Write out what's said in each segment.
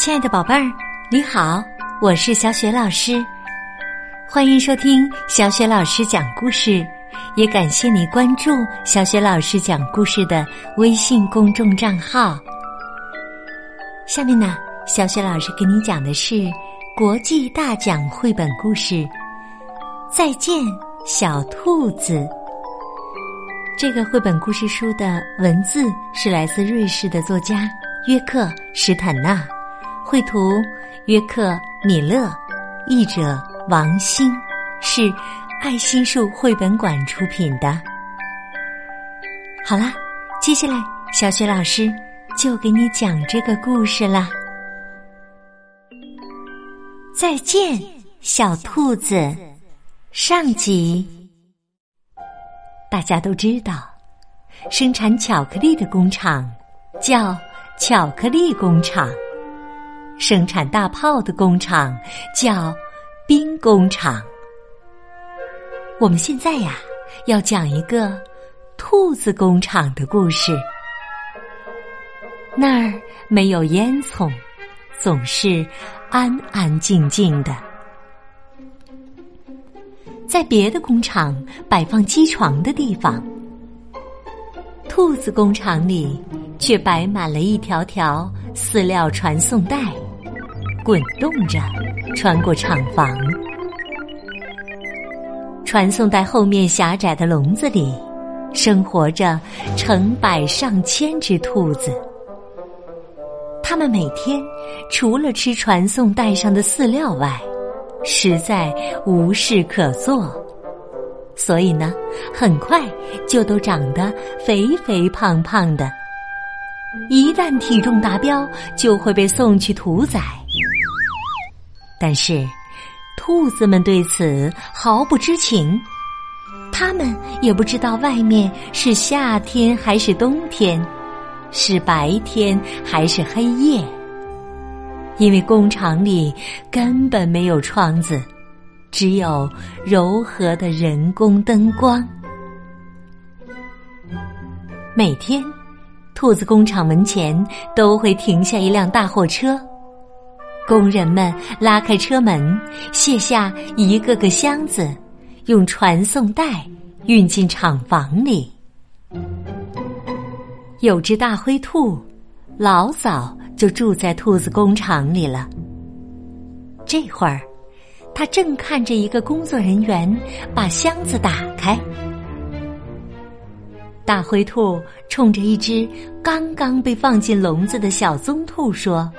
亲爱的宝贝儿，你好，我是小雪老师，欢迎收听小雪老师讲故事，也感谢你关注小雪老师讲故事的微信公众账号。下面呢，小雪老师给你讲的是国际大奖绘本故事《再见小兔子》。这个绘本故事书的文字是来自瑞士的作家约克·史坦纳。绘图约克米勒，译者王鑫，是爱心树绘本馆出品的。好啦，接下来小雪老师就给你讲这个故事啦。再见，小兔子。上集，大家都知道，生产巧克力的工厂叫巧克力工厂。生产大炮的工厂叫兵工厂。我们现在呀，要讲一个兔子工厂的故事。那儿没有烟囱，总是安安静静的。在别的工厂摆放机床的地方，兔子工厂里却摆满了一条条饲料传送带。滚动着，穿过厂房。传送带后面狭窄的笼子里，生活着成百上千只兔子。它们每天除了吃传送带上的饲料外，实在无事可做。所以呢，很快就都长得肥肥胖胖的。一旦体重达标，就会被送去屠宰。但是，兔子们对此毫不知情，他们也不知道外面是夏天还是冬天，是白天还是黑夜，因为工厂里根本没有窗子，只有柔和的人工灯光。每天，兔子工厂门前都会停下一辆大货车。工人们拉开车门，卸下一个个箱子，用传送带运进厂房里。有只大灰兔，老早就住在兔子工厂里了。这会儿，他正看着一个工作人员把箱子打开。大灰兔冲着一只刚刚被放进笼子的小棕兔说。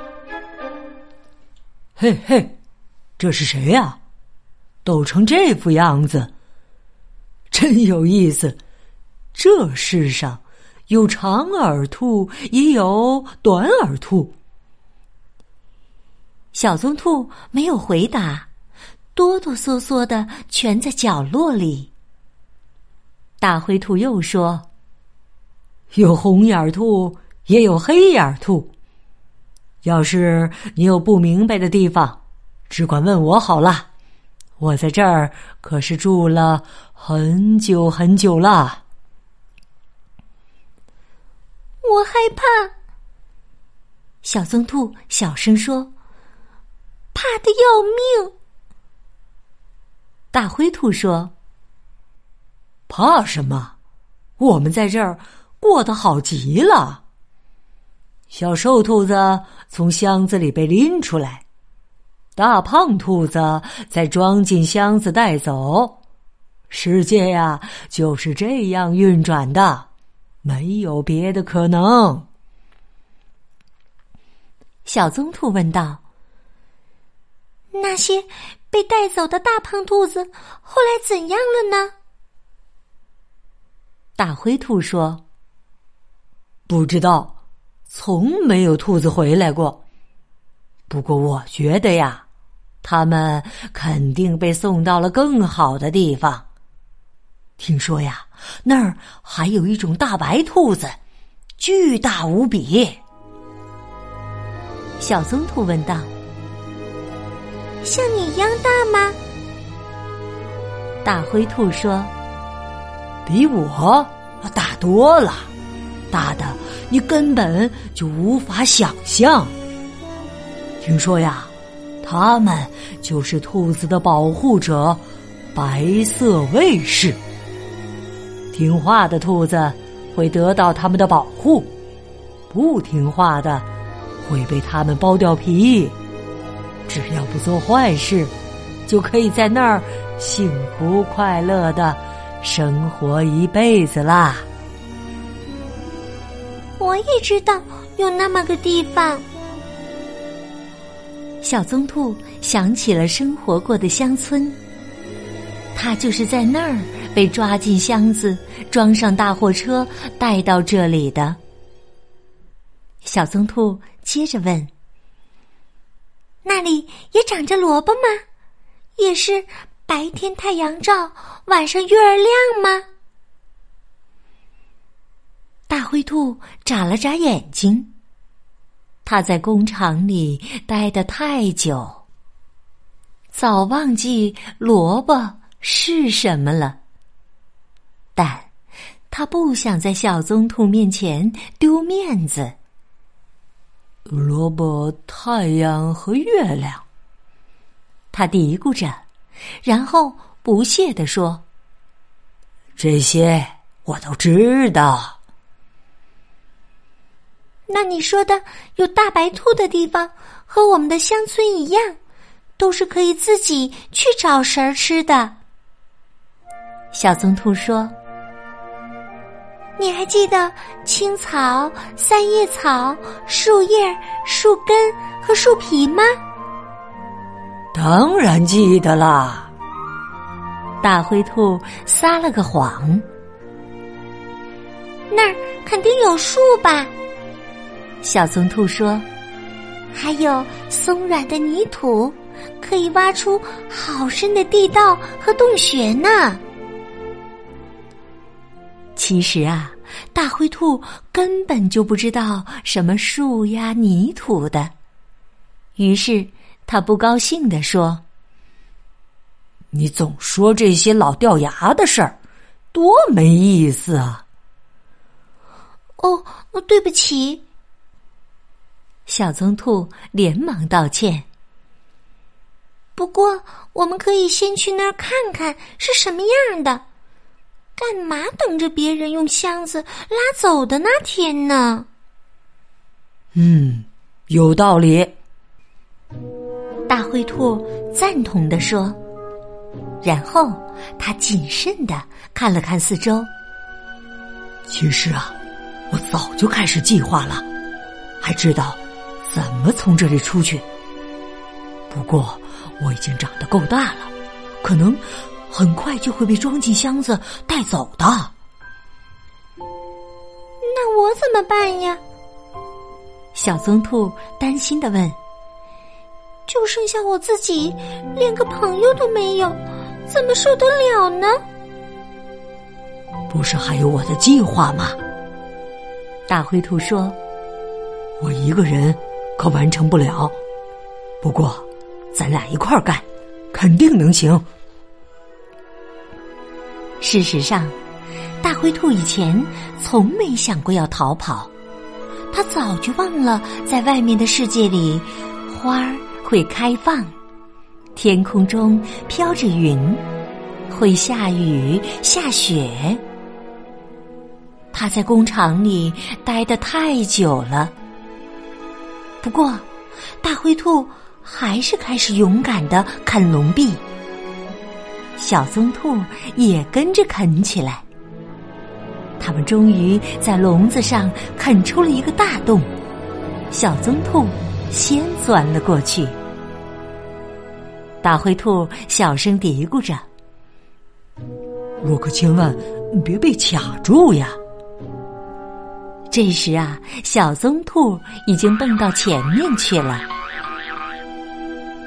嘿嘿，这是谁呀？抖成这副样子，真有意思。这世上有长耳兔，也有短耳兔。小棕兔没有回答，哆哆嗦嗦的蜷在角落里。大灰兔又说：“有红眼兔，也有黑眼兔。”要是你有不明白的地方，只管问我好了。我在这儿可是住了很久很久了。我害怕。小棕兔小声说：“怕的要命。”大灰兔说：“怕什么？我们在这儿过得好极了。”小瘦兔子从箱子里被拎出来，大胖兔子再装进箱子带走。世界呀，就是这样运转的，没有别的可能。小棕兔问道：“那些被带走的大胖兔子后来怎样了呢？”大灰兔说：“不知道。”从没有兔子回来过。不过我觉得呀，他们肯定被送到了更好的地方。听说呀，那儿还有一种大白兔子，巨大无比。小棕兔问道：“像你一样大吗？”大灰兔说：“比我大多了，大的。”你根本就无法想象。听说呀，他们就是兔子的保护者——白色卫士。听话的兔子会得到他们的保护，不听话的会被他们剥掉皮。只要不做坏事，就可以在那儿幸福快乐的生活一辈子啦。我也知道有那么个地方。小棕兔想起了生活过的乡村，它就是在那儿被抓进箱子，装上大货车，带到这里的。小棕兔接着问：“那里也长着萝卜吗？也是白天太阳照，晚上月儿亮吗？”大灰兔眨了眨眼睛。他在工厂里待得太久，早忘记萝卜是什么了。但他不想在小棕兔面前丢面子。萝卜、太阳和月亮，他嘀咕着，然后不屑地说：“这些我都知道。”那你说的有大白兔的地方，和我们的乡村一样，都是可以自己去找食儿吃的。小棕兔说：“你还记得青草、三叶草、树叶、树根和树皮吗？”当然记得啦。大灰兔撒了个谎：“那儿肯定有树吧？”小棕兔说：“还有松软的泥土，可以挖出好深的地道和洞穴呢。”其实啊，大灰兔根本就不知道什么树呀、泥土的。于是他不高兴地说：“你总说这些老掉牙的事儿，多没意思啊！”哦，对不起。小棕兔连忙道歉。不过，我们可以先去那儿看看是什么样的。干嘛等着别人用箱子拉走的那天呢？嗯，有道理。大灰兔赞同的说。然后他谨慎的看了看四周。其实啊，我早就开始计划了，还知道。怎么从这里出去？不过我已经长得够大了，可能很快就会被装进箱子带走的。那我怎么办呀？小棕兔担心的问。就剩下我自己，连个朋友都没有，怎么受得了呢？不是还有我的计划吗？大灰兔说：“我一个人。”可完成不了，不过咱俩一块儿干，肯定能行。事实上，大灰兔以前从没想过要逃跑，他早就忘了在外面的世界里，花儿会开放，天空中飘着云，会下雨下雪。他在工厂里待得太久了。不过，大灰兔还是开始勇敢的啃笼壁。小棕兔也跟着啃起来。他们终于在笼子上啃出了一个大洞。小棕兔先钻了过去。大灰兔小声嘀咕着：“我可千万别被卡住呀！”这时啊，小棕兔已经蹦到前面去了。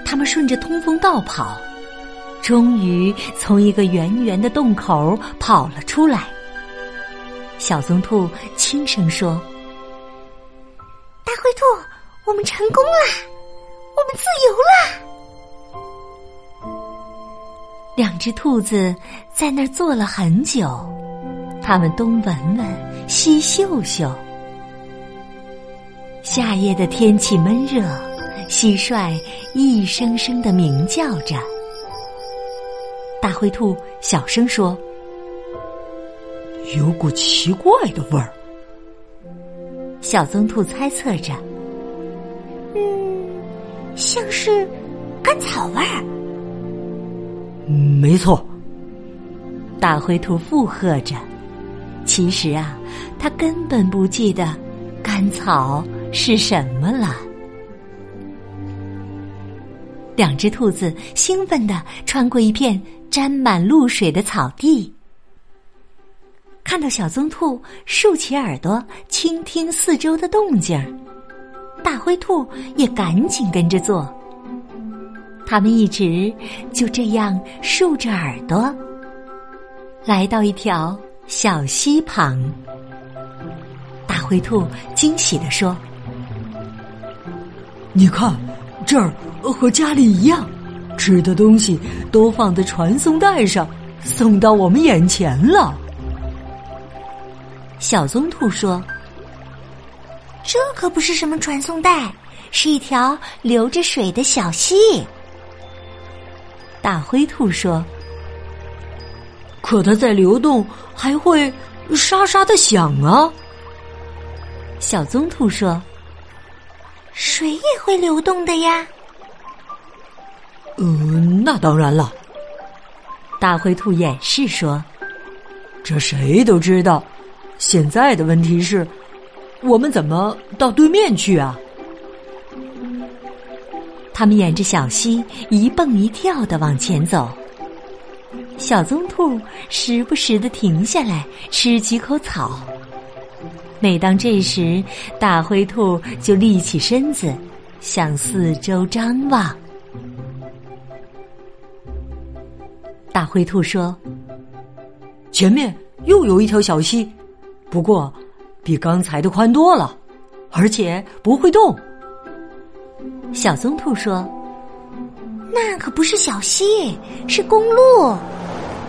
他们顺着通风道跑，终于从一个圆圆的洞口跑了出来。小棕兔轻声说：“大灰兔，我们成功了，我们自由了。”两只兔子在那儿坐了很久，它们东闻闻。西秀秀，夏夜的天气闷热，蟋蟀一声声的鸣叫着。大灰兔小声说：“有股奇怪的味儿。”小棕兔猜测着：“嗯，像是甘草味儿。”没错，大灰兔附和着。其实啊，他根本不记得干草是什么了。两只兔子兴奋地穿过一片沾满露水的草地，看到小棕兔竖起耳朵倾听四周的动静儿大灰兔也赶紧跟着做。他们一直就这样竖着耳朵，来到一条小溪旁。大灰兔惊喜地说：“你看，这儿和家里一样，吃的东西都放在传送带上，送到我们眼前了。”小棕兔说：“这可不是什么传送带，是一条流着水的小溪。”大灰兔说：“可它在流动，还会沙沙的响啊。”小棕兔说：“水也会流动的呀。”“嗯，那当然了。”大灰兔掩饰说：“这谁都知道。现在的问题是，我们怎么到对面去啊？”他们沿着小溪一蹦一跳的往前走，小棕兔时不时的停下来吃几口草。每当这时，大灰兔就立起身子，向四周张望。大灰兔说：“前面又有一条小溪，不过比刚才的宽多了，而且不会动。”小棕兔说：“那可不是小溪，是公路。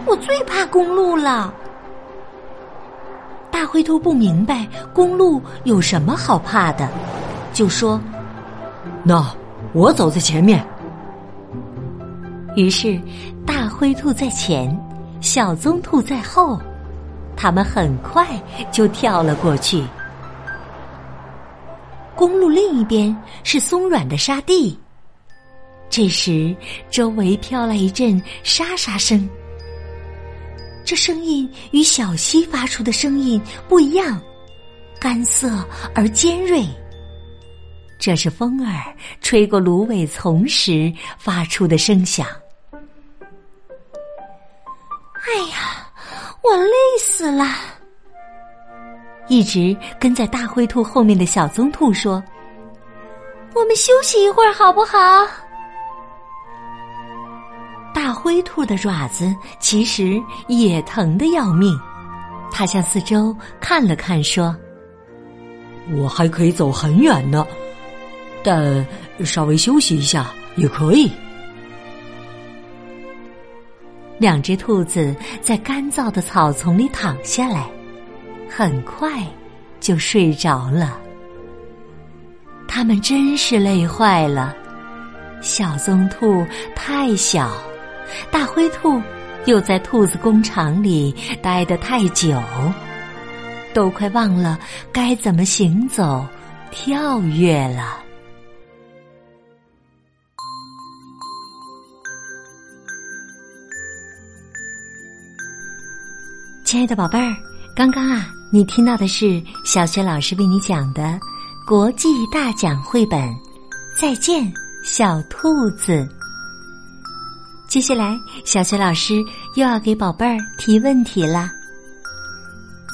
我最怕公路了。”大灰兔不明白公路有什么好怕的，就说：“那我走在前面。”于是，大灰兔在前，小棕兔在后，他们很快就跳了过去。公路另一边是松软的沙地。这时，周围飘来一阵沙沙声。这声音与小溪发出的声音不一样，干涩而尖锐。这是风儿吹过芦苇丛时发出的声响。哎呀，我累死了！一直跟在大灰兔后面的小棕兔说：“我们休息一会儿好不好？”大灰兔的爪子其实也疼得要命，它向四周看了看，说：“我还可以走很远呢，但稍微休息一下也可以。”两只兔子在干燥的草丛里躺下来。很快就睡着了。他们真是累坏了。小棕兔太小，大灰兔又在兔子工厂里待得太久，都快忘了该怎么行走、跳跃了。亲爱的宝贝儿，刚刚啊。你听到的是小学老师为你讲的国际大奖绘本《再见，小兔子》。接下来，小雪老师又要给宝贝儿提问题了。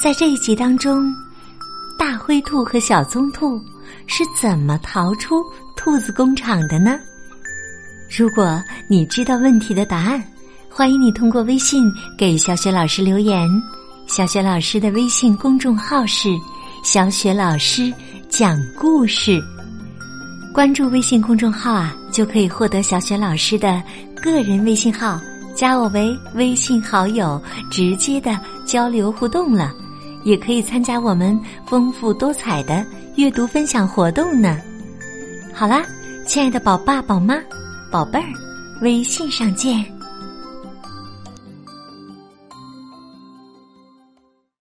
在这一集当中，大灰兔和小棕兔是怎么逃出兔子工厂的呢？如果你知道问题的答案，欢迎你通过微信给小雪老师留言。小雪老师的微信公众号是“小雪老师讲故事”，关注微信公众号啊，就可以获得小雪老师的个人微信号，加我为微信好友，直接的交流互动了，也可以参加我们丰富多彩的阅读分享活动呢。好啦，亲爱的宝爸宝妈、宝贝儿，微信上见。